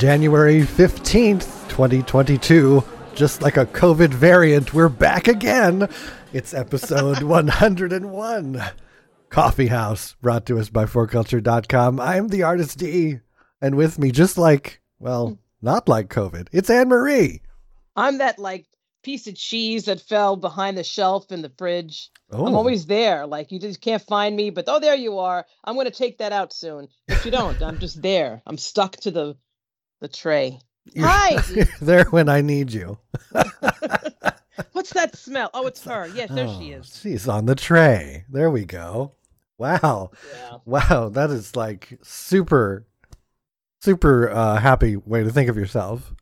January 15th, 2022. Just like a COVID variant, we're back again. It's episode 101. Coffee House, brought to us by 4culture.com. I'm the artist D, and with me, just like, well, hmm. not like COVID, it's Anne Marie. I'm that like piece of cheese that fell behind the shelf in the fridge. Oh, I'm always there. Like you just can't find me, but oh, there you are. I'm gonna take that out soon. But you don't. I'm just there. I'm stuck to the the tray. you're, Hi. there when I need you. What's that smell? Oh, it's her. Yes, there she Oh, is. She's on the tray. There we go. Wow. Yeah. Wow, that is like super, super uh, happy way to think of yourself.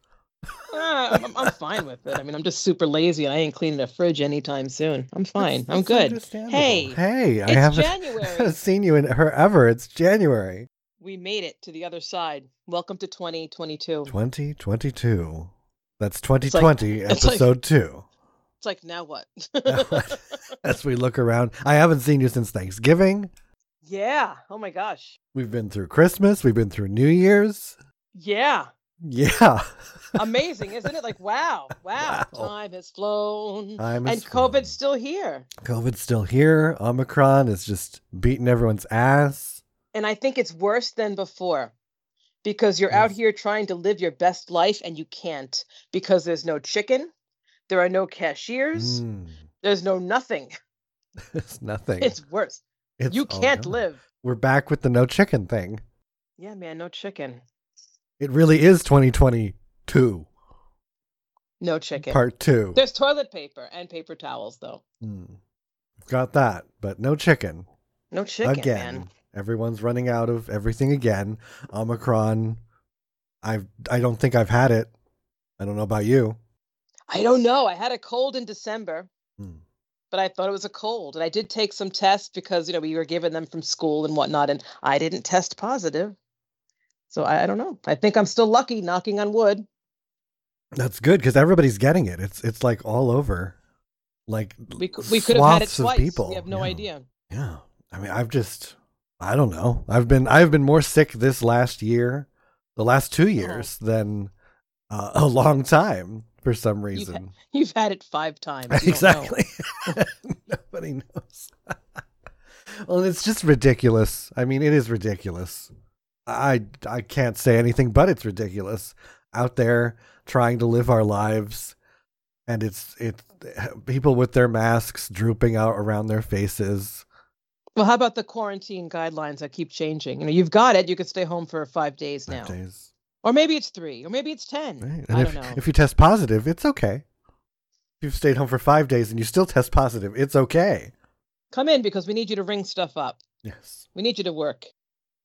Ah, I'm, I'm fine with it. I mean, I'm just super lazy and I ain't cleaning the fridge anytime soon. I'm fine. That's- I'm that's good. Hey, hey, I haven't, January. seen you in her ever. It's January we made it to the other side. Welcome to 2022. 2022. That's like- 2020, it's like- episode two. It's like now what? As we look around, I haven't seen you since Thanksgiving. yeah. Oh my gosh. We've been through Christmas. We've been through New Year's. Yeah. Yeah. Amazing, isn't it? Like wow, wow. Wow. Time has flown. Time and flown. COVID's still here. COVID's still here. Omicron is just beating everyone's ass. And I think it's worse than before. Because you're out here trying to live your best life and you can't because there's no chicken, there are no cashiers, Mm, there's no nothing. it's nothing. It's worse. It's you can't live. We're back with the no chicken thing. Yeah, man, no chicken. It really is 2022, No chicken. part two. There's toilet paper and paper towels though. Hmm. Got that, but no chicken. No chicken, again. man. Everyone's running out of everything again. Omicron. I've I don't think I've had it. I don't know about you. I don't know. I had a cold in December. Hmm. but I thought it was a cold. And I did take some tests because, you know, we were given them from school and whatnot, and I didn't test positive. So I, I don't know. I think I'm still lucky, knocking on wood. That's good because everybody's getting it. It's it's like all over. Like We, we could have had it twice. people. We have no Yeah. idea. Yeah. I mean, I've just I don't know. I've been I've been more sick this last year, the last Oh. 2 years than uh, a long time for some reason. You've had it five times. You don't know. exactly. Nobody knows. well, it's just ridiculous. I mean, it is ridiculous. I I can't say anything but it's ridiculous out there trying to live our lives and it's it's people with their masks drooping out around their faces. Well, how about the quarantine guidelines that keep changing? You know, you've got it. You could stay home for five days now. Days. Or maybe it's three, or maybe it's 10. Right? I if, don't know. if you test positive, it's okay. If you've stayed home for five days and you still test positive, it's okay. Come in because we need you to ring stuff up. Yes. We need you to work.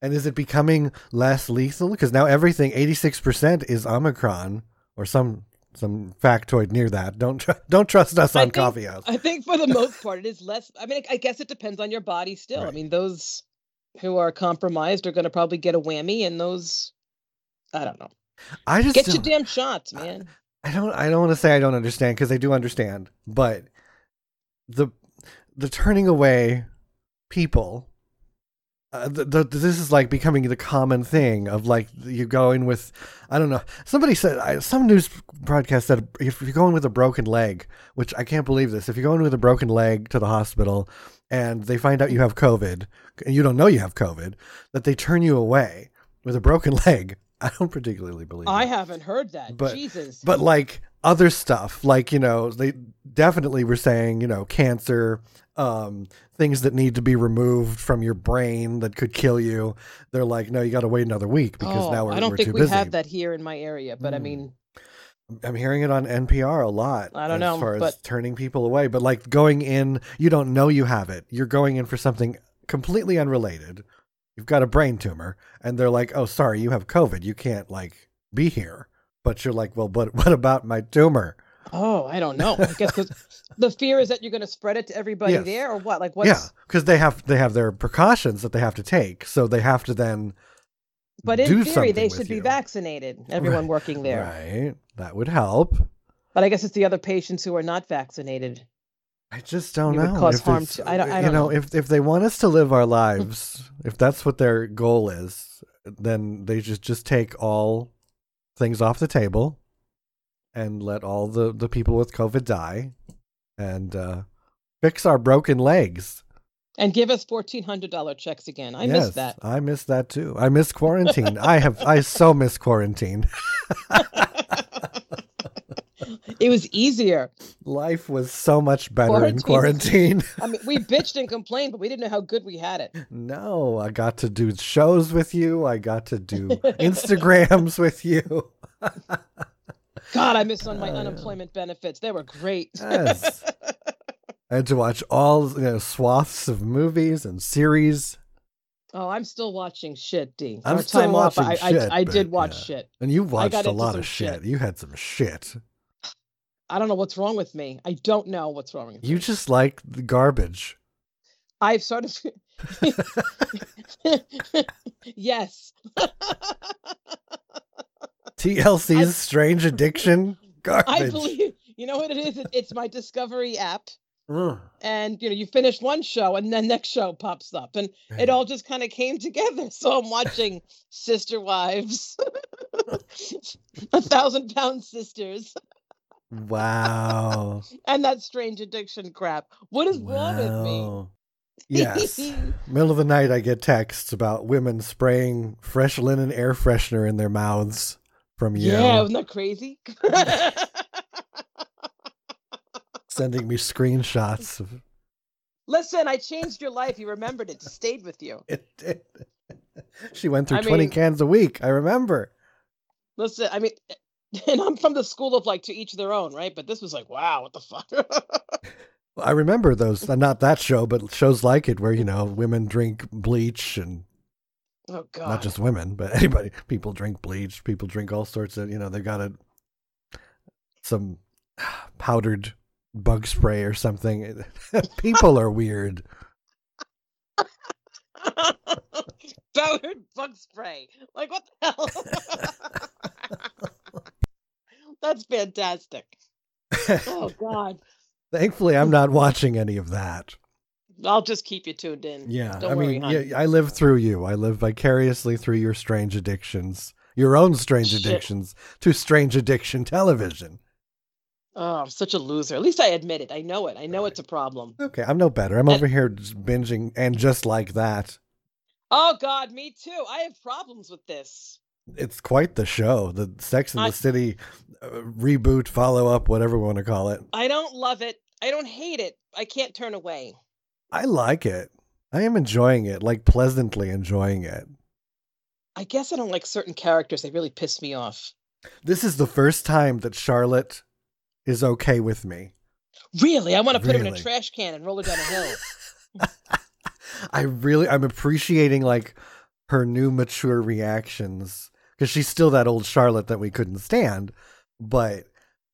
And is it becoming less lethal? Because now everything, 86% is Omicron or some some factoid near that. Don't tr- don't trust us I on think- Coffee House. I think for the most part, it is less. I mean, I guess it depends on your body still. I mean, those who are compromised are going to probably get a whammy, and those, I don't know. I just Get your damn shots, man. I don't I don't want to say I don't understand because I do understand, but the the turning away people uh, the, the, this is like becoming the common thing of like you going with I don't know somebody said I, some news broadcast said if you're going with a broken leg which I can't believe this if you're going with a broken leg to the hospital and they find out you have COVID and you don't know you have COVID that they turn you away with a broken leg I don't particularly believe I it. haven't heard that. But- Jesus. But like other stuff, like you know, they definitely were saying, you know, cancer, um, things that need to be removed from your brain that could kill you. They're like, no, you got to wait another week because oh, now we're, I don't we're think we busy. have that here in my area, but I Mm. mean, I'm hearing it on NPR a lot. I don't as know, far as but- turning people away, but like going in, you don't know you have it. You're going in for something completely unrelated. You've got a brain tumor, and they're like, "Oh, sorry, you have COVID. You can't like be here." But you're like, "Well, but what about my tumor?" oh, I don't know. I guess because the fear is that you're going to spread it to everybody Yes. there, or what? Like, what's? Yeah, because they have they have their precautions that they have to take, so they have to then. But in theory, they should be vaccinated. Everyone Right, working there. Right, that would help. But I guess it's the other patients who are not vaccinated. I just don't You know. cause if harm to- I don't- I you don't know, know. if if they want us to live our lives, if that's what their goal is, then they just just take all things off the table and let all the, the people with COVID die and uh, fix our broken legs. And give us fourteen hundred dollar checks again. I miss that. I miss that too. I miss quarantine. I have I so miss quarantine. it was easier. Life was so much better in Quarantine quarantine. I mean, we bitched and complained, but we didn't know how good we had it. no, I got to do shows with you. I got to do Instagrams with you. God, I miss on my yeah. unemployment benefits. They were great. Yes. I had to watch all you know, swaths of movies and series. Oh, I'm still watching shit, D. I'm Our still time off, I, watching I, shit, I did watch yeah. shit. And you watched a lot of shit. shit. You had some shit. I don't know what's wrong with me. I don't know what's wrong with You me. just like the garbage. I've sort of. yes. TLC's strange addiction. Garbage. I believe. You know what it is? It's my Discovery app. And you know, you finish one show and then next show pops up. And it all just kind of came together. So I'm watching Sister Wives, A Thousand Pound Sisters, Wow. and that strange addiction crap. What is wrong with me? Yes. Middle of the night, I get texts about women spraying fresh linen air freshener in their mouths from you, Yeah, isn't that crazy? sending me screenshots of Listen, I changed your life. You remembered it, stayed with you. it. did. she went through I 20 mean- cans a week. I remember. Listen, I mean, eh, and I'm from the school of like to each their own, right? But this was like, wow, what the fuck? I remember those, uh, not that show, but shows like it where, you know, women drink bleach and oh god. not just women, but anybody. People drink bleach. People drink all sorts of, you know, they've got a, some powdered bug spray or something. people are weird. powdered bug spray. Like what the hell? That's fantastic. Oh god. Thankfully, I'm not watching any of that. I'll just keep you tuned in. Yeah, Don't I worry, mean, yeah, I live through you. I live vicariously through your strange addictions, your own strange Shit. addictions to strange addiction television. Oh, I'm such a loser. At least I admit it. I know it. I know it's a problem. Okay, I'm no better. I'm And- over here just binging, and just like that, Oh God, me too. I have problems with this. It's quite the show. The Sex and I- the City uh, reboot, follow up, whatever we want to call it. I don't love it. I don't hate it. I can't turn away. I like it. I am enjoying it, like pleasantly enjoying it. I guess I don't like certain characters. They really piss me off. This is the first time that Charlotte is okay with me. Really, I want to put her in a trash can and roll her down a hill. I really I'm appreciating like her new mature reactions because she's still that old Charlotte that we couldn't stand, but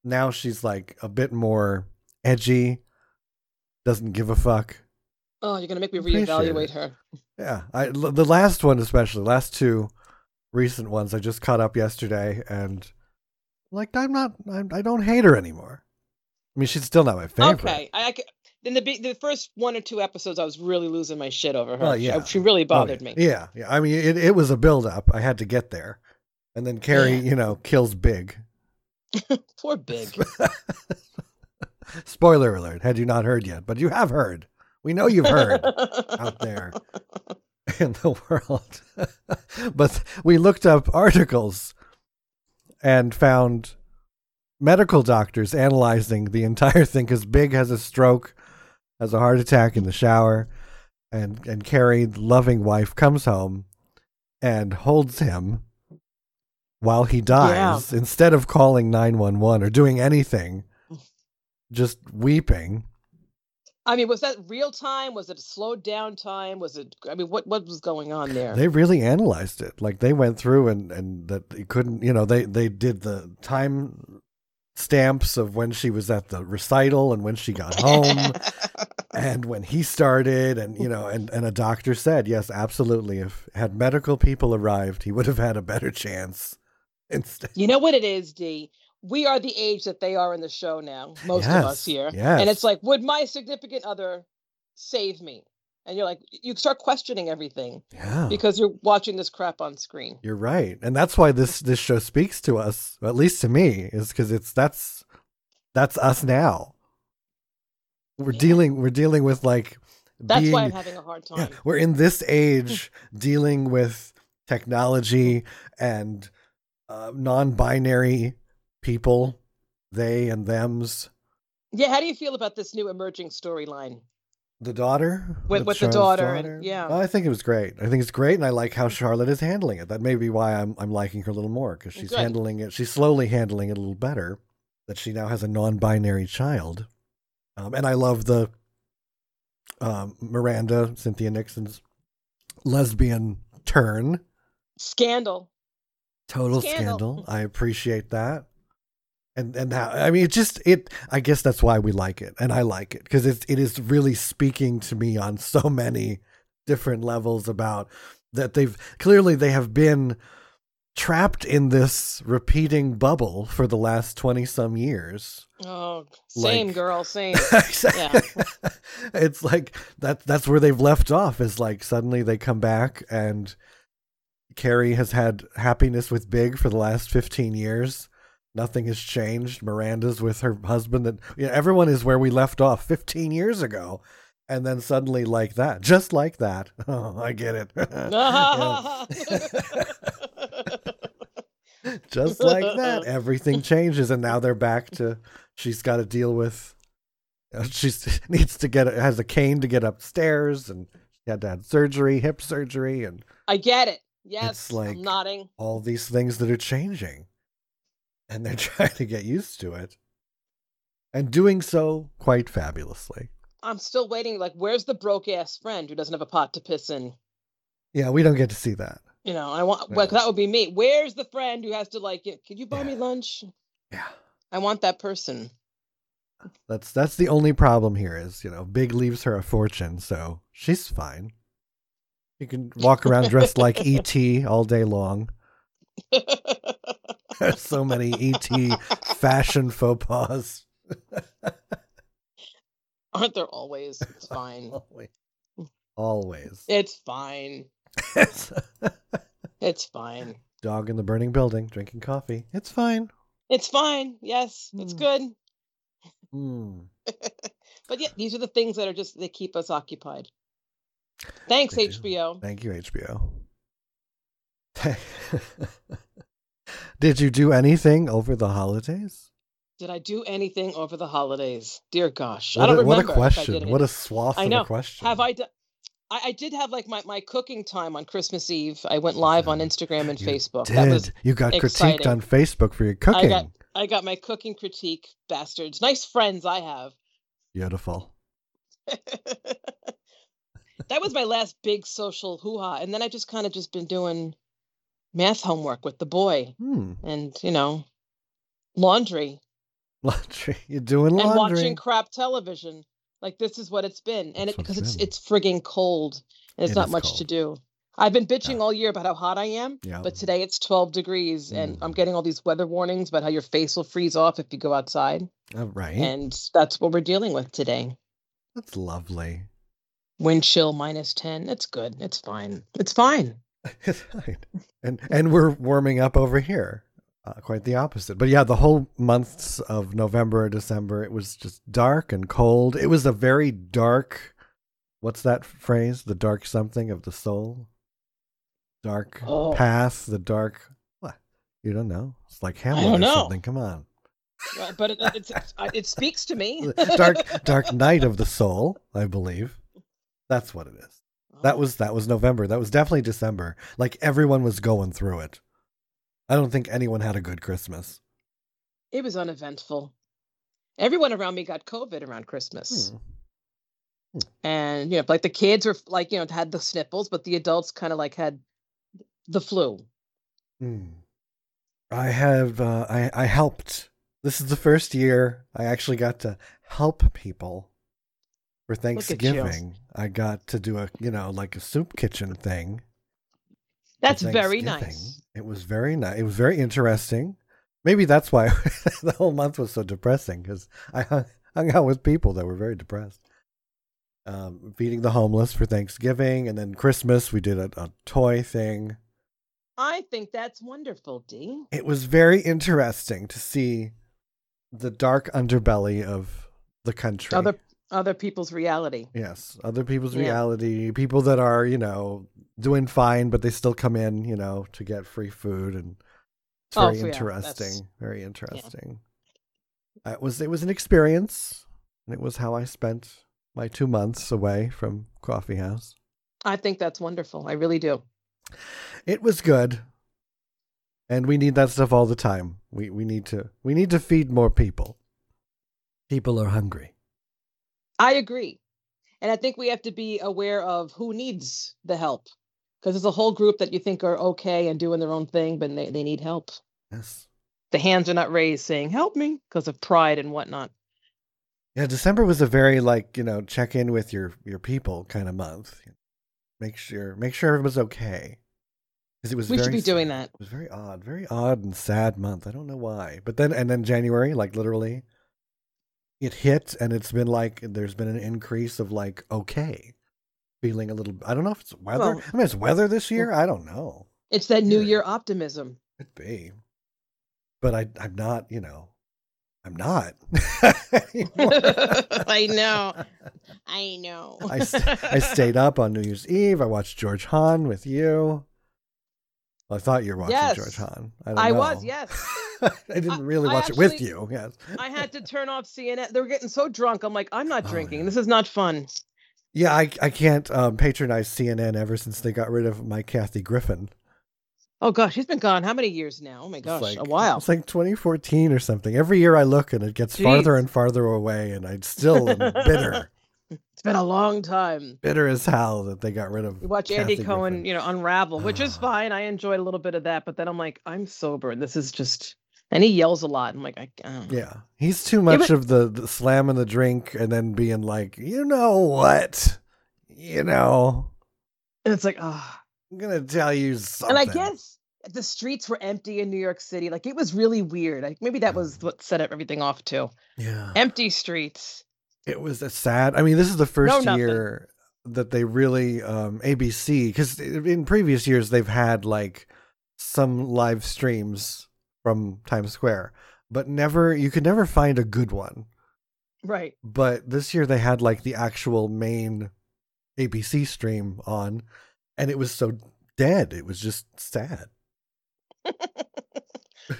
now she's like a bit more edgy, doesn't give a fuck. Oh, you're gonna make me reevaluate her. Yeah, I l- the last one especially, last two recent ones I just caught up yesterday and like I'm not I'm, I don't hate her anymore. I mean, she's still not my favorite. Okay, I, I ca- the the first one or two episodes, I was really losing my shit over her. She- yeah. she, really Oh, bothered yeah. me. Yeah, yeah. I mean, it, it was a build up. I had to get there. And then Carrie, Yeah. you know, kills Big. Poor Big. Spoiler alert, had you not heard yet, but you have heard. We know you've heard out there in the world. but we looked up articles and found medical doctors analyzing the entire thing because Big has a stroke, has a heart attack in the shower, and and Carrie, loving wife, comes home and holds him while he dies instead of calling 911 or doing anything just weeping I mean, was that real time? Was it a slowed down time? Was it? I mean, what what was going on there? They really analyzed it. Like they went through and and that they couldn't, you know, they they did the time stamps of when she was at the recital and when she got home and when he started and you know and and a doctor said, "Yes, absolutely. If had medical people arrived, he would have had a better chance." Instead. you know what it is, D. We are the age that they are in the show now. Most of us here, yes. and it's like, would my significant other save me? and you're like you start questioning everything Yeah. because you're watching this crap on screen. You're right. And that's why this this show speaks to us, at least to me, is because it's that's that's us now. We're Yeah. dealing we're dealing with like That's being why I'm having a hard yeah, time. we're in this age dealing with technology and uh, non-binary people, they and them's. Yeah, how do you feel about this new emerging storyline? The daughter With- with the Charlotte's daughter and- yeah. I think it was great. I think it's great, and I like how Charlotte is handling it. That may be why I'm I'm liking her a little more because she's Good. handling it. She's slowly handling it a little better. That she now has a non-binary child, um, and I love the um, Miranda Cynthia Nixon's lesbian turn. Scandal. Total Scandal. scandal. I appreciate that. And and how I mean it just it I guess that's why we like it and I like it because it's it is really speaking to me on so many different levels about that they've clearly they have been trapped in this repeating bubble for the last 20 some years. Oh, same Like- girl, same. it's like that that's where they've left off is like suddenly they come back and Carrie has had happiness with Big for the last 15 years. Nothing has changed. Miranda's with her husband and you know, everyone is where we left off 15 years ago. And then suddenly like that, just like that. Oh, I get it. Just like that, everything changes, and now they're back to. She's got to deal with. uh, She's needs to get has a cane to get upstairs, and she had to have surgery, hip surgery, and I get it. Yes, It's like- I'm nodding. all these things that are changing, and they're trying to get used to it, and doing so quite fabulously. I'm still waiting. Like, where's the broke ass friend who doesn't have a pot to piss in? Yeah, we don't get to see that. You know, I want. Yeah. Well, that would be me. Where's the friend who has to like? "Yeah, Could you buy Yeah. me lunch? Yeah. I want that person. That's that's the only problem here is, you know, Big leaves her a fortune, so she's fine. You can walk around dressed like ET all day long. There's so many ET fashion faux pas. Aren't there always? It's fine. Always. Always. It's fine. It's fine. Dog in the burning building, drinking coffee. It's fine. It's fine. Yes, it's Mm. good. Hmm. But yeah, these are the things that are just they keep us occupied. Thanks, do. HBO. Thank you, HBO. Did you do anything over the holidays? Did I do anything over the holidays? Dear gosh, What I don't a, what remember. a question. What a swath I of know. a question. Have I done? I, I did have like my, my cooking time on Christmas Eve. I went live on Instagram and You Facebook. Did. That was you got exciting. critiqued on Facebook for your cooking. I got- I got my cooking critique, bastards. Nice friends I have. Beautiful. that was my last big social hoo-ha, and then I've just kind of just been doing math homework with the boy, Hmm. and you know, laundry. Laundry. You're doing laundry and watching crap television. Like this is what it's been, and That's it because it's it's it's frigging cold, and it's It not much to do. I've been bitching all year about how hot I am, yeah. but today it's 12 degrees, and I'm Mm. getting all these weather warnings about how your face will freeze off if you go outside, Right, and that's what we're dealing with today. That's lovely. Wind chill minus 10. It's good. It's fine. It's fine. It's fine. And and we're warming up over here. Uh, quite the opposite. But yeah, the whole months of November, December, it was just dark and cold. It was a very dark. What's that phrase? The dark something of the soul. Dark Oh. path. The dark. What? You don't know? It's like Hamlet or something. Come on. But it, it speaks to me. dark dark night of the soul. I believe. That's what it is. That was that was November. That was definitely December. Like everyone was going through it. I don't think anyone had a good Christmas. It was uneventful. Everyone around me got COVID around Christmas. Hmm. and you know like the kids were like you know had the sniffles but the adults kind of like had the flu Hmm. I have uh, I I helped. This is the first year I actually got to help people for. Thanksgiving. I got to do a you know like a soup kitchen thing. that's very nice It was very nice. It was very interesting. Maybe that's why the whole month was so depressing because I hung, hung out with people that were very depressed. um, feeding the homeless for Thanksgiving, and then Christmas we did a, a toy thing. I think that's wonderful, D. It was very interesting to see the dark underbelly of the country. Other other people's reality. Yes, other people's Yeah. reality. People that are, you know, doing fine, but they still come in, you know, to get free food, and it's Oh, very yeah, interesting. Very interesting. Uh, It was it was an experience, and it was how I spent my two months away from Coffee House. I think that's wonderful. I really do. It was good, and we need that stuff all the time. We we need to we need to feed more people. People are hungry. I agree. And I think we have to be aware of who needs the help. Because there's a whole group that you think are okay and doing their own thing, but they, they need help. Yes. The hands are not raised saying, help me, because of pride and whatnot. Yeah, December was a very like you know check in with your your people kind of month. Make sure make sure everyone's okay. Because it was We should be doing that. It was very odd, very odd and sad month. I don't know why, but then and then January, like literally, it hit, and it's been like there's been an increase of like okay, feeling a little. I don't know if it's weather. Well- I mean, it's weather this year. I don't know. It's that New Yeah. Year optimism. Could be, but I I'm not. You know, I'm not. I know. I know. I, I stayed up on New Year's Eve. I watched George Hahn with you. I thought you were watching Yes. George Hahn. I, don't I was, yes. I didn't I- really I watch it with you. Yes. I had to turn off CNN. They were getting so drunk. I'm like, I'm not Oh, drinking. yeah. This is not fun. Yeah, I I can't um, patronize CNN ever since they got rid of my Kathy Griffin. Oh gosh, he's been gone how many years now? Oh my gosh, like, a while. It's like 2014 or something. Every year I look and it gets farther and farther away, and I still am bitter, It's been a long time. bitter as hell that they got rid of. You watch Andy Cohen, Griffin. you know, unravel, which is fine. I enjoyed a little bit of that, but then I'm like, I'm sober, and this is just. And he yells a lot. I'm like, I. Uh. Yeah, he's too much but- of the, the slamming the drink and then being like, you know what, you know, And it's like, ah. I'm gonna tell you something. And I guess the streets were empty in New York City. Like it was really weird. Like maybe that was what set everything off too. yeah, Empty streets. It was a sad. I mean, this is the first nothing. year that they really um, ABC because in previous years they've had like some live streams from Times Square, but never you could never find a good one. Right. but this year they had like the actual main ABC stream on, and it was so dead. It was just sad.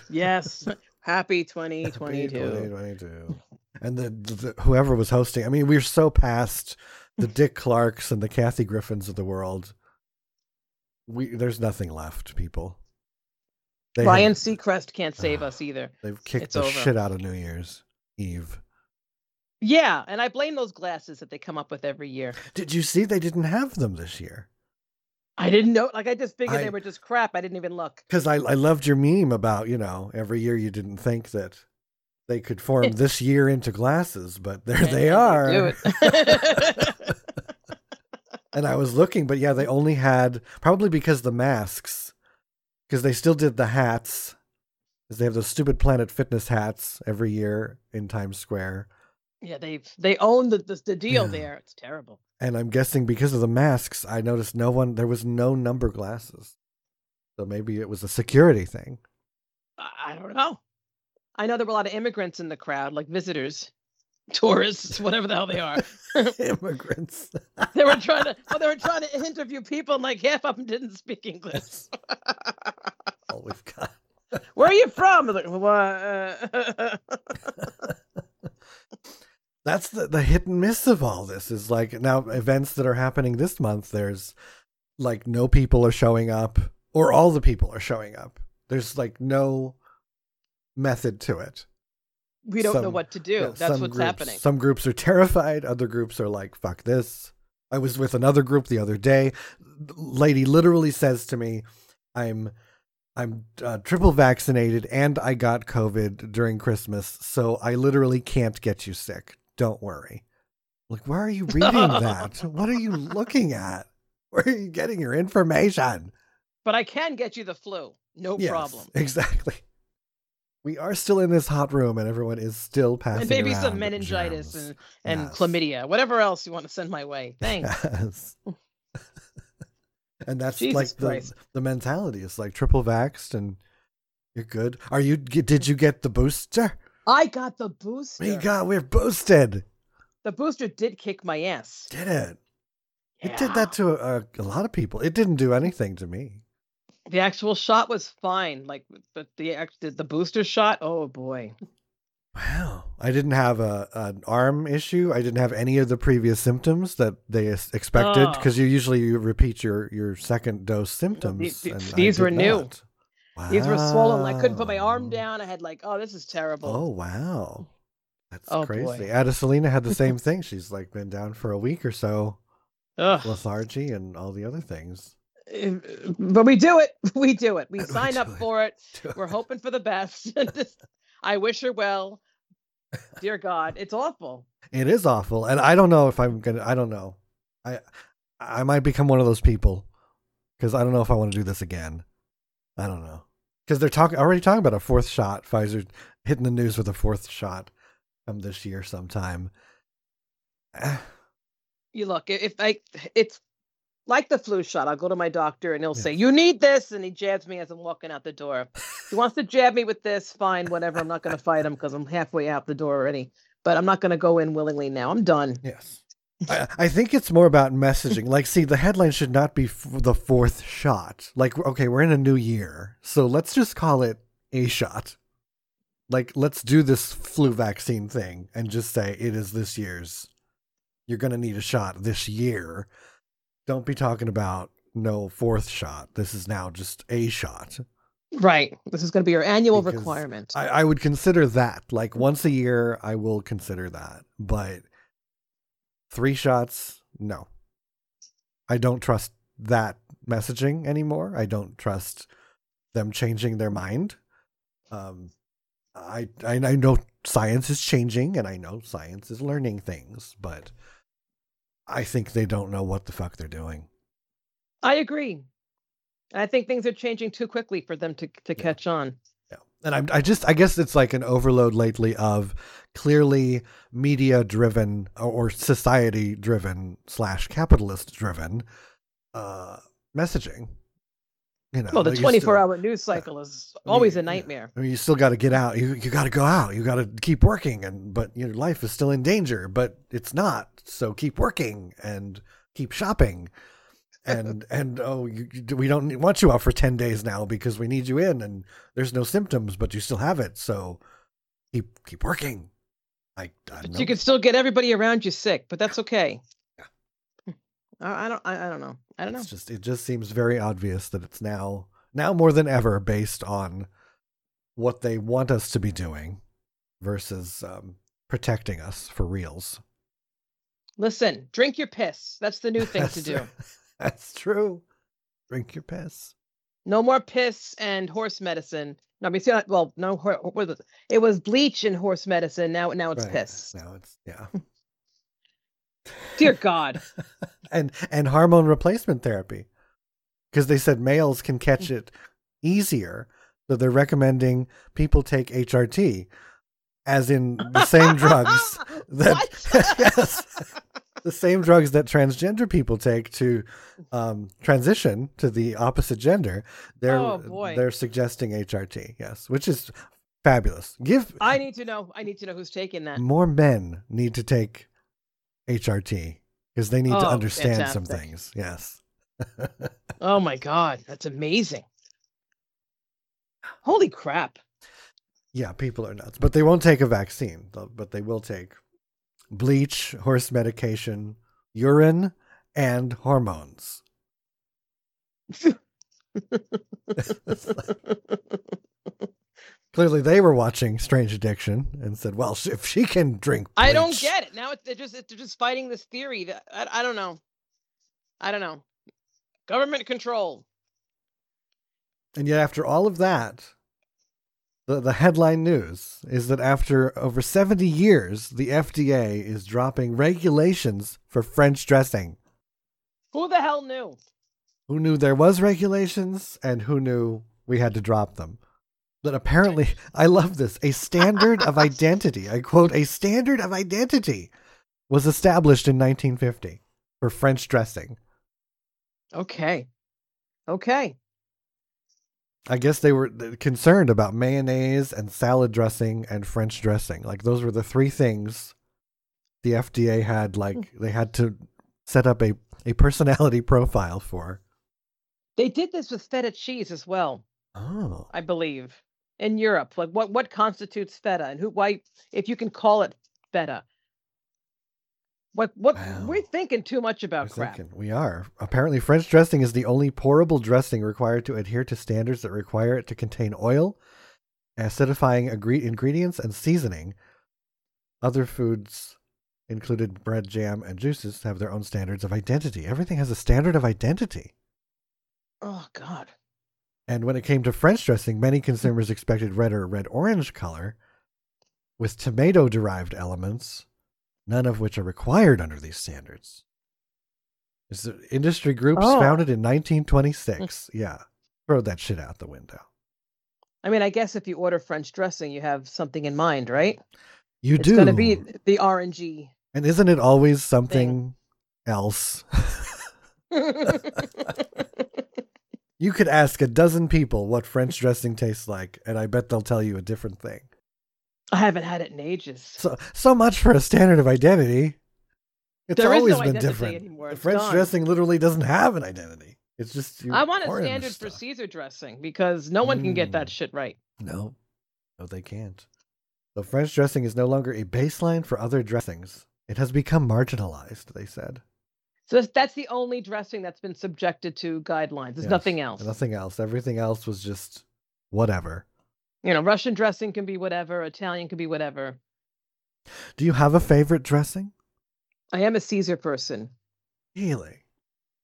Yes. Happy Happy 2022. 2022. And the, the whoever was hosting, I mean, we're so past the Dick Clarks and the Kathy Griffins of the world. We there's nothing left, people. They have- Ryan Seacrest can't save Ah. us either. they've kicked it's the over. shit out of New Year's Eve. Yeah, and I blame those glasses that they come up with every year. Did you see they didn't have them this year? I didn't know. Like I just figured I- they were just crap. I didn't even look. Because I, I loved your meme about, you know, every year you didn't think that they could form this year into glasses, but there they are. do it. and I was looking, but yeah, they only had, probably because the masks, because they still did the hats, because they have those stupid Planet Fitness hats every year in Times Square. yeah, they they own the the, the deal Yeah. there. It's terrible. And I'm guessing because of the masks, I noticed no one, there was no number glasses. So maybe it was a security thing. I don't know. I know there were a lot of immigrants in the crowd, like visitors, tourists, whatever the hell they are. Immigrants. They were trying to well, they were trying to interview people, and like half of them didn't speak English. All we've got. Where are you from? Like, That's the, the hit and miss of all this is like now events that are happening this month, there's like no people are showing up or all the people are showing up. There's like no method to it. we don't know what to do. Yeah, That's some what's groups- happening. Some groups are terrified, other groups are like, fuck this. I was with another group the other day. Lady literally says to me, I'm I'm uh, triple vaccinated and I got COVID during Christmas, so I literally can't get you sick. Don't worry. Like, where are you reading that? What are you looking at? Where are you getting your information? But I can get you the flu. No Yes, problem. Exactly. We are still in this hot room, and everyone is still passing. and maybe some meningitis germs. and, and Yes. chlamydia, whatever else you want to send my way. Thanks. Yes. and that's Jesus like the, Christ. the mentality. It's like triple vaxxed and you're good. Are you? Did you get the booster? I got the booster. We got. We're boosted. the booster did kick my ass. Did it? It did that to a, a lot of people. It didn't do anything to me. The actual shot was fine, like, but the the, the booster shot. Oh boy. Wow. I didn't have a an arm issue. I didn't have any of the previous symptoms that they expected Oh. because you usually you repeat your your second dose symptoms. the- I these were did new. not. These were swollen. I couldn't put my arm down. I had like, oh, this is terrible. Oh wow, that's Oh, crazy. boy. Adelina had the same thing. She's like been down for a week or so, Ugh. lethargy and all the other things. But we do it. We do it. We sign up it. for it. We're hoping for the best. Just- I wish her well. Dear God, it's awful. It is awful, and I don't know if I'm gonna. I don't know. I I might become one of those people because I don't know if I want to do this again. I don't know because they're talking already talking about a fourth shot. Pfizer hitting the news with a fourth shot come this year sometime. You look, if I, it's like the flu shot. I'll go to my doctor and he'll say, "You need this," and he jabs me as I'm walking out the door. he wants to jab me with this, fine, whatever. I'm not going to fight him because I'm halfway out the door already. But I'm not going to go in willingly now. I'm done. Yes. I, I think it's more about messaging. Like, see, the headline should not be f- the fourth shot. Like, okay, we're in a new year, so let's just call it a shot. Like, let's do this flu vaccine thing and just say it is this year's. You're going to need a shot this year. Don't be talking about no fourth shot. This is now just a shot. Right. This is going to be your annual Because requirement. I, I would consider that. Like, once a year, I will consider that. But three shots, no. I don't trust that messaging anymore. I don't trust them changing their mind. Um, I, I I know science is changing, and I know science is learning things, but I think they don't know what the fuck they're doing. I agree. I think things are changing too quickly for them to to Yeah. catch on. Yeah. And I'm, I just, I guess it's like an overload lately of clearly media driven or society driven slash capitalist driven uh, messaging. You know, Well, the 24 still- hour news cycle is I mean, always a nightmare. I mean, you still got to get out. You you got to go out. You got to keep working, and but your life is still in danger. But it's not. So keep working and keep shopping, and and oh, you, we don't want you out for ten days now because we need you in, and there's no symptoms, but you still have it. So keep keep working. I, I But know. you can still get everybody around you sick, but that's okay. I, I don't. I, I don't know. I don't know. It's just it just seems very obvious that it's now now more than ever based on what they want us to be doing versus um, protecting us for reals. Listen, drink your piss. That's the new thing to do. That's true. Drink your piss. No more piss and horse medicine. No, I mean, see, well, no, what was it? It was bleach and horse medicine. Now, now it's Right. piss. Now it's yeah. Dear God. and and hormone replacement therapy because they said males can Mm. catch it easier so they're recommending people take hrt as in the same drugs that yes the same drugs that transgender people take to um, transition to the opposite gender they're Oh, they're suggesting hrt yes which is fabulous give I need to know. I need to know who's taking that. more men need to take HRT because they need to Oh, understand some things. Yes. Oh my God, that's amazing. Holy crap. yeah, people are nuts, but they won't take a vaccine, but they will take bleach, horse medication, urine, and hormones. Clearly, they were watching Strange Addiction and said, "Well, if she can drink, I don't get it. Now it's they're just they're just fighting this theory that I, I don't know. I don't know. Government control. And yet, after all of that, the, the headline news is that after over 70 years, the FDA is dropping regulations for French dressing. Who the hell knew? Who knew there was regulations and who knew we had to drop them? But apparently, I love this. A standard of identity. I quote, a standard of identity was established in 1950 for French dressing. Okay. Okay. I guess they were concerned about mayonnaise and salad dressing and French dressing. Like those were the three things the FDA had like Hmm. they had to set up a, a personality profile for. They did this with feta cheese as well, Oh. I believe, in Europe. Like what what constitutes feta and who why if you can call it feta. What what Wow. we're thinking too much about We're crap. thinking- we are. Apparently, French dressing is the only pourable dressing required to adhere to standards that require it to contain oil, acidifying ingredients, and seasoning. Other foods, included bread, jam, and juices, have their own standards of identity. Everything has a standard of identity. Oh God. And when it came to French dressing, many consumers expected red or red orange color with tomato derived elements, none of which are required under these standards. It's the industry groups Oh. founded in hmm. 1926. yeah. Throw that shit out the window. I mean, I guess if you order French dressing, you have something in mind, right? You it's do. It's gonna be the orangey. and isn't it always something else? you could ask a dozen people what French dressing tastes like, and I bet they'll tell you a different thing. I haven't had it in ages. So so much for a standard of identity. It's There is always no been different. anymore. The French gone. dressing literally doesn't have an identity. It's just I want a standard for. Caesar dressing because no one can get that Mm. shit right. No, no, they can't. So French dressing is no longer a baseline for other dressings. It has become marginalized. They said. So that's, that's the only dressing that's been subjected to guidelines. There's Yes, nothing else. Nothing else. Everything else was just whatever. You know, Russian dressing can be whatever, Italian can be whatever. Do you have a favorite dressing? I am a Caesar person. Really?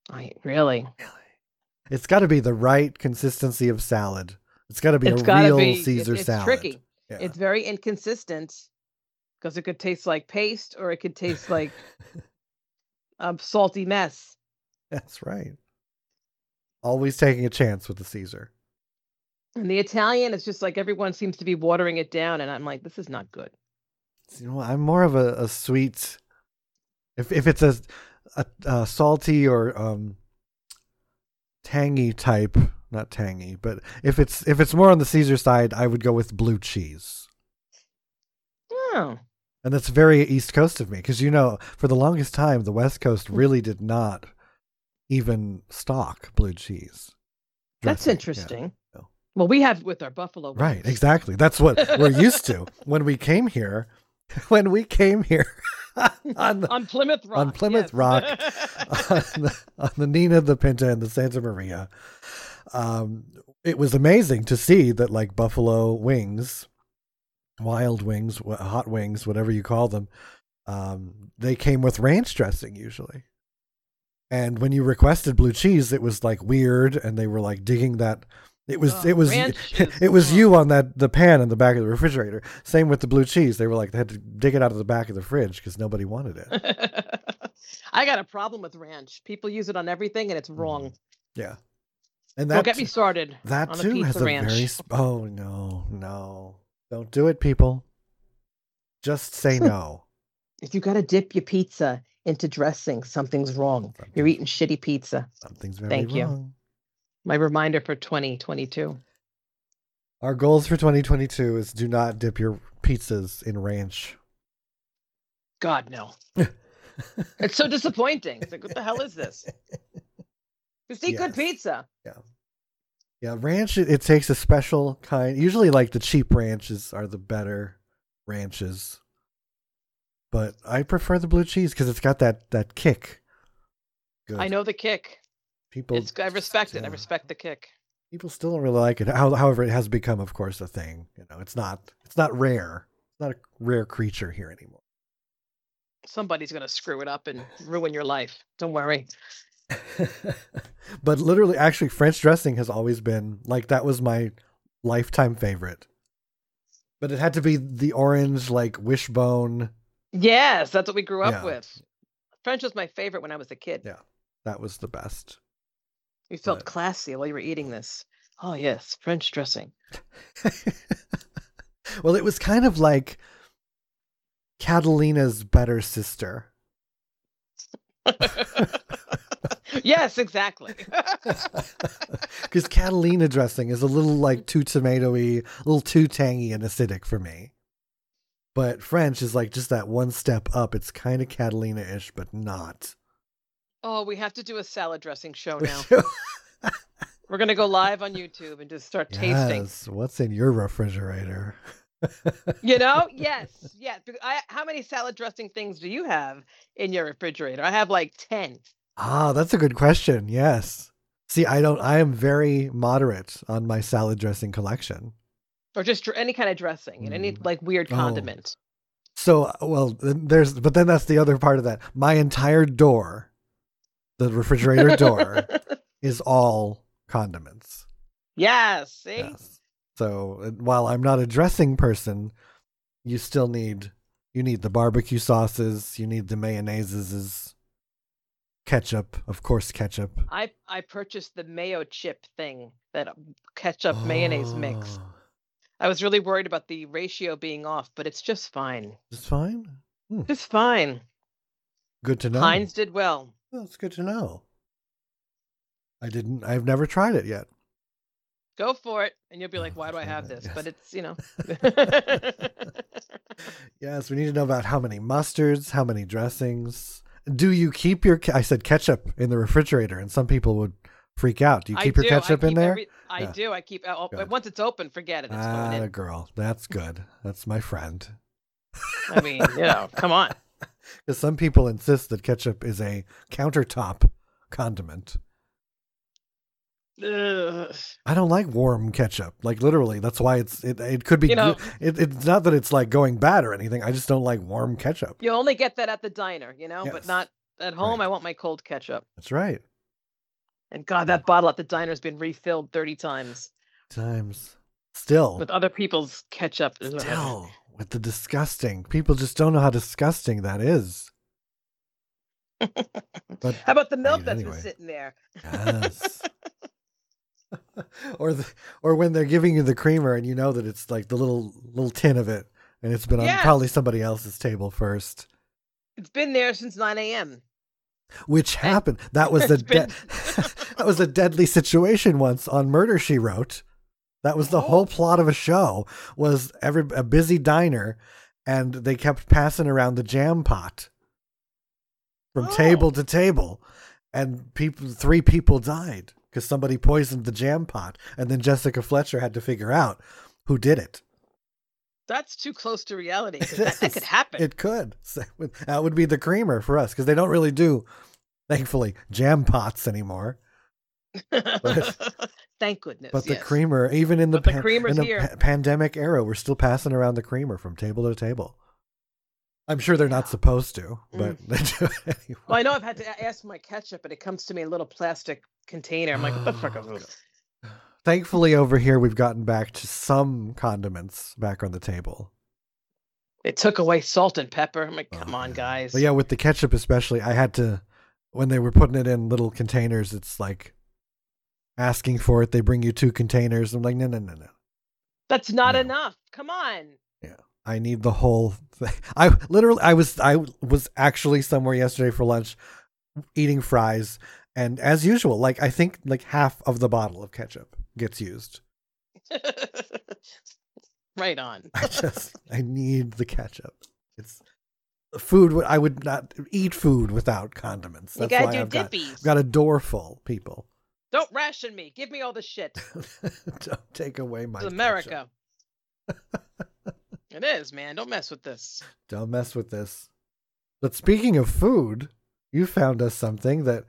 I really. Really? It's got to be the right consistency of salad. It's got to be It's a real be. it's- Caesar it's, salad. tricky. Yeah. It's very inconsistent because it could taste like paste or it could taste like a salty mess. That's right. Always taking a chance with the Caesar. And the Italian is just like everyone seems to be watering it down, and I'm like, this is not good. You know, I'm more of a, a sweet. If if it's a, a, a salty or um tangy type, not tangy, but if it's if it's more on the Caesar side, I would go with blue cheese. Oh, And that's very East Coast of me because you know, for the longest time, the West Coast Hmm. really did not even stock blue cheese. that's dressing. Yeah. interesting. no. Well, we have with our buffalo. Wings. Right, exactly. That's what we're used to. When we came here, when we came here on the, on Plymouth Rock. On Plymouth yes. Rock. on the, on the Nina, the Pinta, and the Santa Maria. Um, it was amazing to see that like buffalo wings, wild wings, hot wings, whatever you call them, um, they came with ranch dressing usually. And when you requested blue cheese, it was like weird, and they were like digging that. It was Ugh, it was it was you on that the pan in the back of the refrigerator. Same with the blue cheese. They were like they had to dig it out of the back of the fridge because nobody wanted it. I got a problem with ranch. People use it on everything, and it's mm-hmm. wrong. Yeah, and Don't that get me started. That on a too pizza has a ranch. very oh no no don't do it people just say no If you got to dip your pizza into dressing, something's wrong. You're eating shitty pizza. something's very Thank you. My reminder for 2022. our goals for 2022 is do not dip your pizzas in ranch God, no. it's so disappointing. It's like, what the hell is this? Just eat good pizza. yeah Yeah. ranch it, it takes a special kind usually like the cheap ranches are the better ranches but i prefer the blue cheese because it's got that that kick Good. I know the kick. People It's I respect it. I still- respect the kick. people still don't really like it. However, it has become, of course, a thing. You know, it's not it's not rare. It's not a rare creature here anymore. Somebody's gonna screw it up and ruin your life. Don't worry. but literally, actually, French dressing has always been like that was my lifetime favorite. But it had to be the orange, like wishbone. Yes, that's what we grew up Yeah. with. French was my favorite when I was a kid. Yeah. That was the best. You felt But- classy while you were eating this. Oh yes, French dressing. well, it was kind of like Catalina's better sister. yes, exactly. Because Catalina dressing is a little like too tomatoey, a little too tangy and acidic for me. But French is like just that one step up. It's kind of Catalina ish, but not. Oh, we have to do a salad dressing show now. We're gonna go live on YouTube and just start tasting. Yes. What's in your refrigerator? You know? Yes, yes. I, how many salad dressing things do you have in your refrigerator? I have like ten. Ah, that's a good question. Yes. See, I don't. I am very moderate on my salad dressing collection. or just any kind of dressing and any Mm. like weird Oh. So, well, there's, but then that's the other part of that. My entire door, the refrigerator door, is all condiments. yes, see? Yes. So uh, while I'm not a dressing person, you still need you need the barbecue sauces, you need the mayonnaises, ketchup, of course, ketchup. I I purchased the Mayochup thing, that um, ketchup mayonnaise mix. Oh, I was really worried about the ratio being off, but it's just fine. It's fine. Just fine. Good to know. Heinz did well. Well, it's good to know. I didn't. I've never tried it yet. Go for it, and you'll be Oh, like, "Why do I have this?" yes. But it's you know. Yes, we need to know about how many mustards, how many dressings. Do you keep your? I said ketchup in the refrigerator, and some people would freak out. Do you I keep your do, ketchup I in there? every- I Yeah. do. I keep. oh, once it's open, forget it. It's Ah, going a in. girl. That's good. That's my friend. I mean, you know, come on. Because some people insist that ketchup is a countertop condiment. Ugh. I don't like warm ketchup. Like literally, that's why it's it. It could be. You know- good. It, it's not that it's like going bad or anything. I just don't like warm ketchup. You only get that at the diner, you know, Yes. but not at home. Right. I want my cold ketchup. That's right. And God, that bottle at the diner has been refilled 30 times Times still, with other people's ketchup. Still with the disgusting. People just don't know how disgusting that is. But How about the milk mean, that's anyway. been sitting there? Yes. or the, or when they're giving you the creamer and you know that it's like the little little tin of it and it's been on probably somebody else's table first. It's been there since 9 a.m. Which happened. That was the de- that was a deadly situation once on Murder She Wrote. That was the Oh. whole plot of a show was every a busy diner and they kept passing around the jam pot from Oh. table to table and people three people died because somebody poisoned the jam pot and then Jessica Fletcher had to figure out who did it. That's too close to reality. It That, that could happen. It could. So that would be the creamer for us because they don't really do, thankfully, jam pots anymore. Thank goodness. But the creamer, even in the, But the in the pa- pandemic era, we're still passing around the creamer from table to table. I'm sure they're not supposed to, mm. but they do it anyway. Well, I know I've had to ask for my ketchup, and it comes to me in a little plastic container. I'm like, what the fuck is this? Thankfully, over here we've gotten back to some condiments back on the table. It took away salt and pepper. I'm like, Oh, come on, yeah. guys. But yeah, with the ketchup especially, I had to when they were putting it in little containers. It's like asking for it. They bring you two containers. I'm like, no, no, no, no. That's not No. enough. Come on. Yeah. I need the whole thing. I literally, I was, I was actually somewhere yesterday for lunch, eating fries, and as usual, like I think like half of the bottle of ketchup gets used. right on. I just, I need the ketchup. It's food. I would not eat food without condiments. You gotta why do I've got, dippies. I've got a door full, people. Don't ration me. Give me all the shit. Don't take away my America. it is, man. Don't mess with this. Don't mess with this. But speaking of food, you found us something that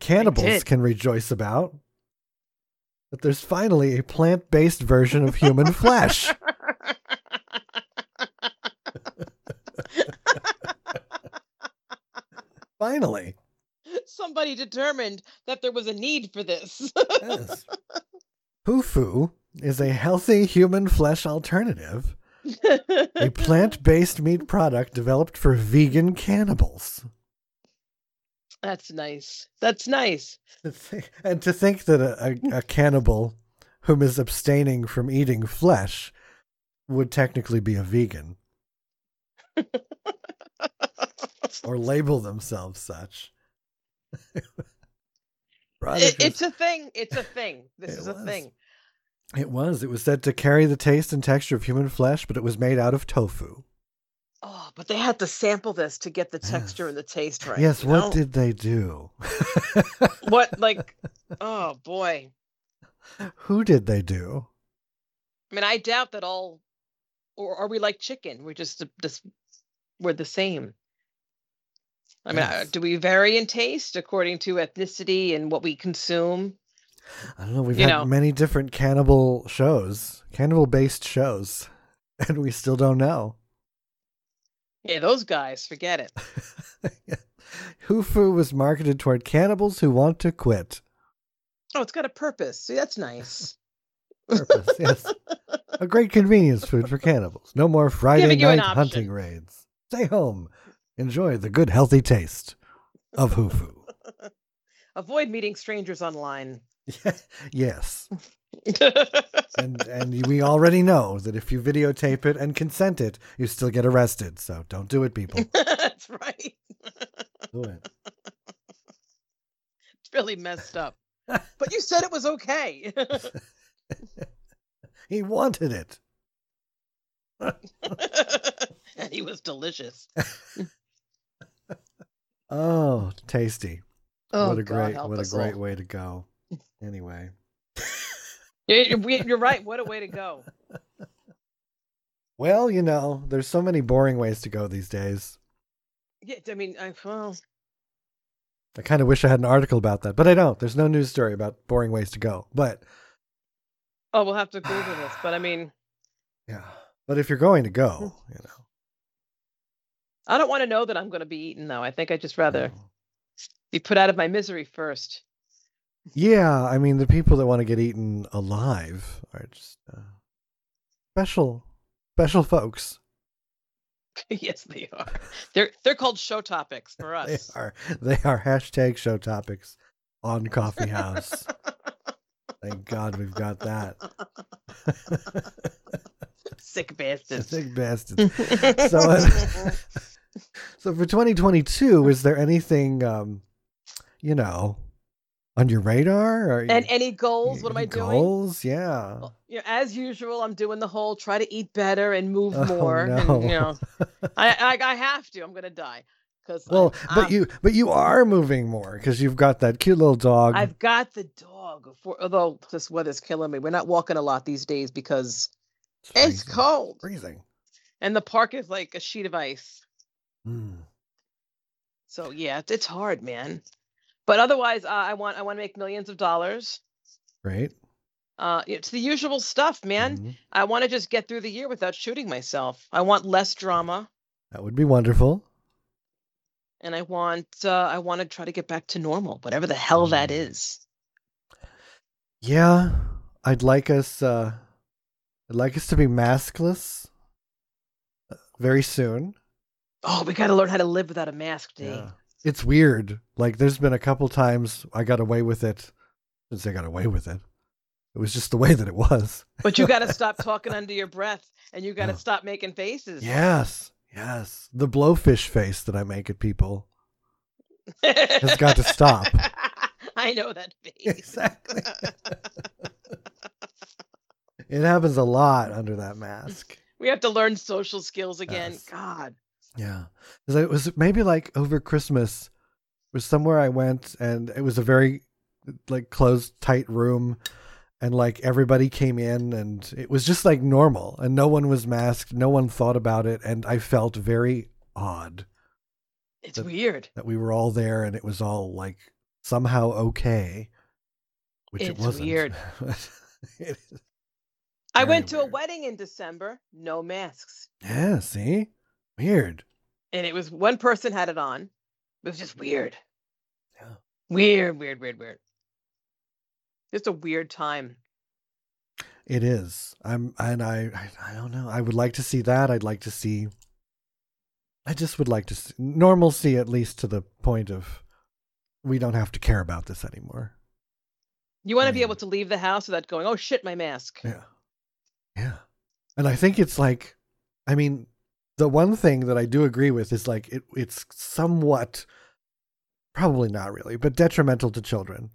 cannibals can rejoice about. That there's finally a plant based version of human flesh. Finally. Somebody determined that there was a need for this. Yes. Hufu is a healthy human flesh alternative, a plant based meat product developed for vegan cannibals. That's nice. That's nice. And to think that a, a, a cannibal whom is abstaining from eating flesh would technically be a vegan or label themselves such. It, it's a thing. It's a thing. This It is a was. thing. It was. It was said to carry the taste and texture of human flesh, but it was made out of tofu. Oh, but they had to sample this to get the texture Yes. and the taste right. yes, what know? did they do? what like? Oh boy. Who did they do? I mean, I doubt that all, or are we like chicken? We're just just we're the same. I mean, Yes. do we vary in taste according to ethnicity and what we consume? I don't know. We've You had know. many different cannibal shows, cannibal based shows, and we still don't know. Yeah, those guys, forget it. Hufu was marketed toward cannibals who want to quit. Oh, it's got a purpose. See, that's nice. Purpose, yes. A great convenience food for cannibals. No more Friday Giving you an night hunting raids. Stay home. Enjoy the good, healthy taste of Hufu. Avoid meeting strangers online. yes. And and we already know that if you videotape it and consent it, you still get arrested. So don't do it, people. that's right. Do it. It's really messed up. But you said it was okay. He wanted it. and he was delicious. Oh, tasty. Oh, what a God great what a great all. way to go. Anyway. You're, you're right. What a way to go. Well, you know, there's so many boring ways to go these days. Yeah, I mean, I, well, I kind of wish I had an article about that, but I don't. There's no news story about boring ways to go. But oh, we'll have to Google this. But I mean, yeah. But if you're going to go, hmm. you know. I don't want to know that I'm going to be eaten, though. I think I'd just rather be put out of my misery first. Yeah, I mean the people that want to get eaten alive are just uh, special special folks. yes, they are. They're they're called show topics for us. They are they are hashtag show topics on Coffee House. Thank God we've got that. Sick bastards. Sick bastards. So, uh, so for 2022, is there anything, um, you know, on your radar? And any goals? What am I doing? Goals, yeah. Well, you know, as usual, I'm doing the whole try to eat better and move Oh, more. no. And, you know, I, I I have to. I'm gonna die because Well, but you but you are moving more because you've got that cute little dog. I've got the dog. For although this weather's killing me, we're not walking a lot these days because it's freezing. cold Freezing. and the park is like a sheet of ice. Mm. So yeah, it's- hard, man. But otherwise, uh, I want I want to make millions of dollars. Right. Uh, it's the usual stuff, man. Mhm. I want to just get through the year without shooting myself. I want less drama, That would be wonderful. and I want uh, I want to try to get back to normal, whatever the hell that Mm. is. Yeah, I'd like us. Uh, I'd like us to be maskless uh, very soon. Oh, we got to learn how to live without a mask, D. Yeah. It's weird. Like there's been a couple times I got away with it. Since I got away with it, it was just the way that it was. But you got to stop talking under your breath, and you got to Yeah. stop making faces. Yes, yes. The blowfish face that I make at people. has got to stop. I know that face. Exactly. It happens a lot under that mask. we have to learn social skills again. Yes. God. Yeah. 'Cause It was maybe like over Christmas was somewhere I went and it was a very like closed tight room and like everybody came in and it was just like normal and no one was masked, no one thought about it and I felt very odd It's That- weird. that we were all there and it was all like somehow okay, which it wasn't. weird. It I went to a wedding in December, no masks. yeah, see? Weird. And it was one person had it on. It was just weird. Yeah. Weird, weird, weird, weird. Just a weird time. It is. I'm, and I, I, don't know. I would like to see that. I'd like to see. I just would like to see normalcy, at least to the point of we don't have to care about this anymore. You want to be mean- able to leave the house without going, "Oh shit, my mask." Yeah. Yeah. And I think it's like I mean, the one thing that I do agree with is like it it's somewhat probably not really, but detrimental to children.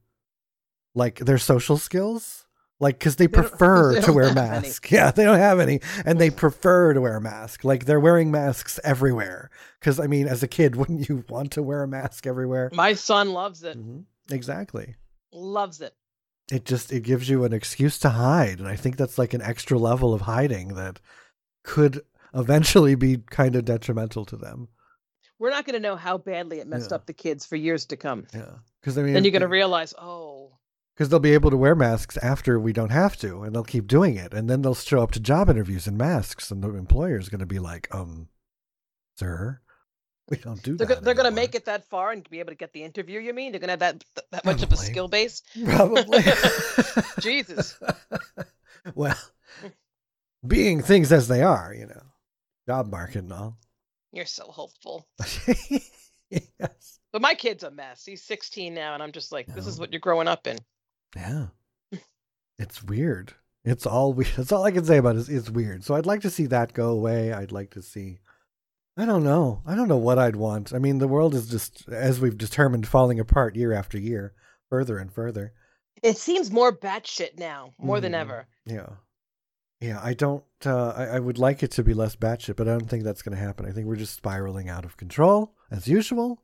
Like their social skills. Like cuz they They prefer they to wear have any. masks. Yeah, they don't have any and they prefer to wear a mask. Like they're wearing masks everywhere. Cuz I mean, as a kid, wouldn't you want to wear a mask everywhere? My son loves it. Mhm. Exactly Loves it. it just it gives you an excuse to hide and i think that's like an extra level of hiding that could eventually be kind of detrimental to them We're not going to know how badly it messed Yeah. up the kids for years to come. yeah because i mean Then you're going to realize, oh, because they'll be able to wear masks after we don't have to and they'll keep doing it and then they'll show up to job interviews in masks and the employer is going to be like um sir we don't do they're, that go- they're going to make it that far and be able to get the interview. You mean they're going to have that th- that much of a skill base? probably Jesus. well being things as they are you know job market and all You're so hopeful. yes. But my kid's a mess. He's 16 now, and I'm just like, this is what you're growing up in. Yeah. It's weird. It's all weird. That's all I can say about it is it's weird. So I'd like to see that go away. I'd like to see I don't know. I don't know what I'd want. I mean, the world is just as we've determined falling apart year after year, further and further. It seems more batshit now, more than Mhm. ever. Yeah. Yeah, I don't uh I, I would like it to be less batshit, but I don't think that's gonna happen. I think we're just spiraling out of control as usual.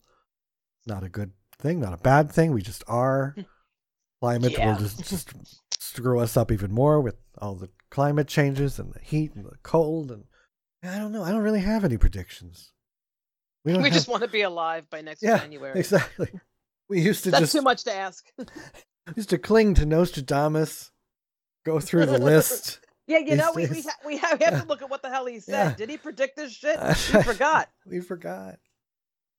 Not a good thing, not a bad thing. We just are. Climate Yeah. will just, just screw us up even more with all the climate changes and the heat and the cold and I don't know. I don't really have any predictions. We We, have, just want to be alive by next Yeah, January. exactly. We used to That's just too much to ask. used to cling to Nostradamus, go through the list. Yeah, you know, we, we, ha- we have, we have Yeah. to look at what the hell he said. Yeah. Did he predict this shit? We forgot. we forgot.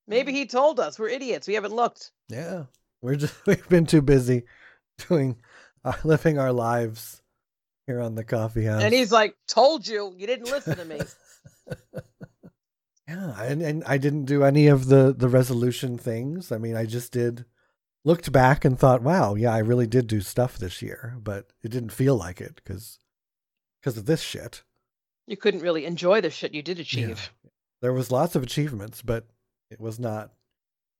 Maybe he told us. We're idiots. We haven't looked. Yeah, we're just we've been too busy doing uh, living our lives here on the coffee house. And he's like, told you. You didn't listen to me. yeah, and and I didn't do any of the the resolution things. I mean, I just did looked back and thought, wow, yeah, I really did do stuff this year, but it didn't feel like it because because of this shit. You couldn't really enjoy the shit you did achieve. There was lots of achievements, but it was not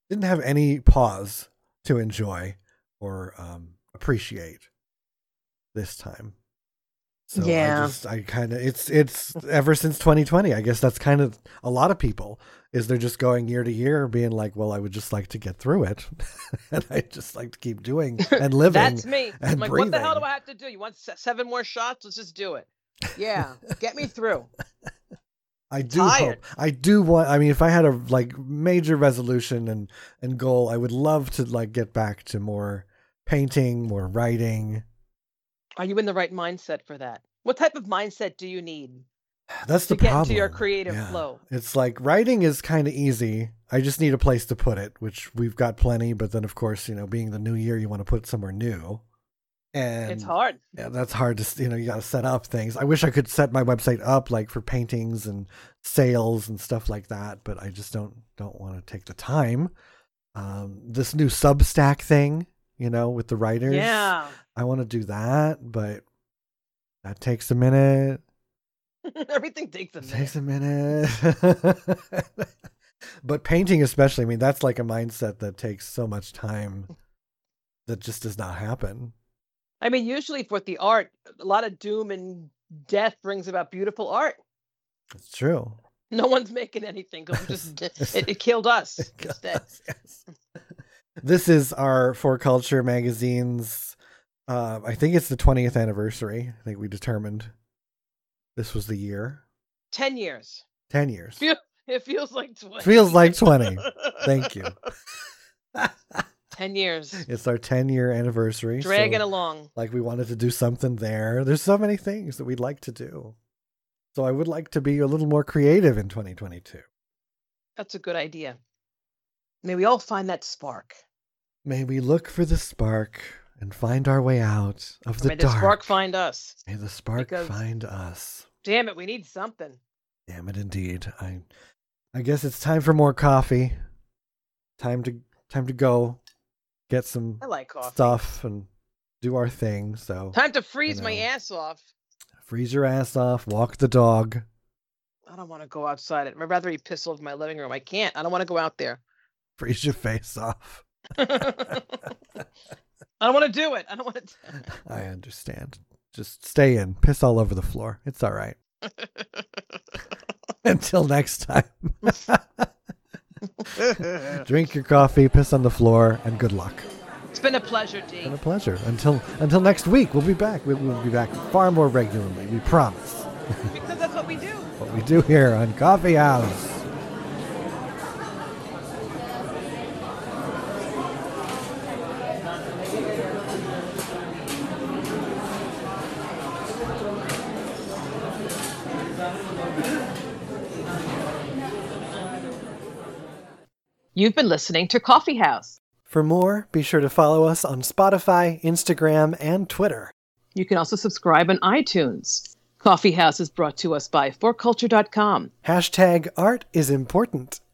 didn't have any pause to enjoy or um, appreciate this time. So Yeah. I just I kind of it's it's ever since 2020. I guess that's kind of a lot of people is they're just going year to year being like, well, I would just like to get through it, and I just like to keep doing and living. That's me. I'm and like, what the hell do. I have to do? You want seven more shots? Let's just do it. Yeah, get me through. I do tired. hope. I do want. I mean, if I had a like major resolution and and goal, I would love to like get back to more painting, more writing. Are you in the right mindset for that? What type of mindset do you need That's to the get problem. into your creative Yeah. flow? It's like writing is kind of easy. I just need a place to put it, which we've got plenty. But then, of course, you know, being the new year, you want to put it somewhere new, and it's hard. Yeah, that's hard to you know. You got to set up things. I wish I could set my website up like for paintings and sales and stuff like that, but I just don't don't want to take the time. Um, this new Substack thing, you know, with the writers. Yeah. I want to do that, but that takes a minute. Everything takes a minute. takes a minute. but painting, especially, I mean, that's like a mindset that takes so much time that just does not happen. I mean, usually for the art, a lot of doom and death brings about beautiful art. It's true. No one's making anything because just it, it killed us instead. Yes. This is our For Culture magazine's. Uh, I think it's the 20th anniversary. I think we determined this was the year. Ten years. 10 years. Phew. It feels like twenty. Feels like 20. Thank you. Ten years. It's our 10 year anniversary. Dragging so, along. like we wanted to do something there. There's so many things that we'd like to do. So I would like to be a little more creative in 2022. That's a good idea. May we all find that spark. May we look for the spark and find our way out of the may the spark find us. May the spark because- find us. Damn it, we need something. Damn it, indeed. I, I guess it's time for more coffee. Time to time to go get some I like coffee. stuff and do our thing. So Time to freeze my know. ass off. freeze your ass off, walk the dog. I don't want to go outside. I'd rather eat piss all over my living room. I can't. I don't want to go out there. freeze your face off. I don't want to do it. I don't want to. I understand. Just stay in, piss all over the floor. It's all right. Until next time. Drink your coffee, piss on the floor, and good luck. it's been a pleasure, D. Been a pleasure. Until until next week, we'll be back. We will be back far more regularly. We promise. Because that's what we do. What we do here on Coffee House. You've been listening to Coffee House. For more, be sure to follow us on Spotify, Instagram, and Twitter. You can also subscribe on iTunes. Coffee House is brought to us by forculture.com. Hashtag art is important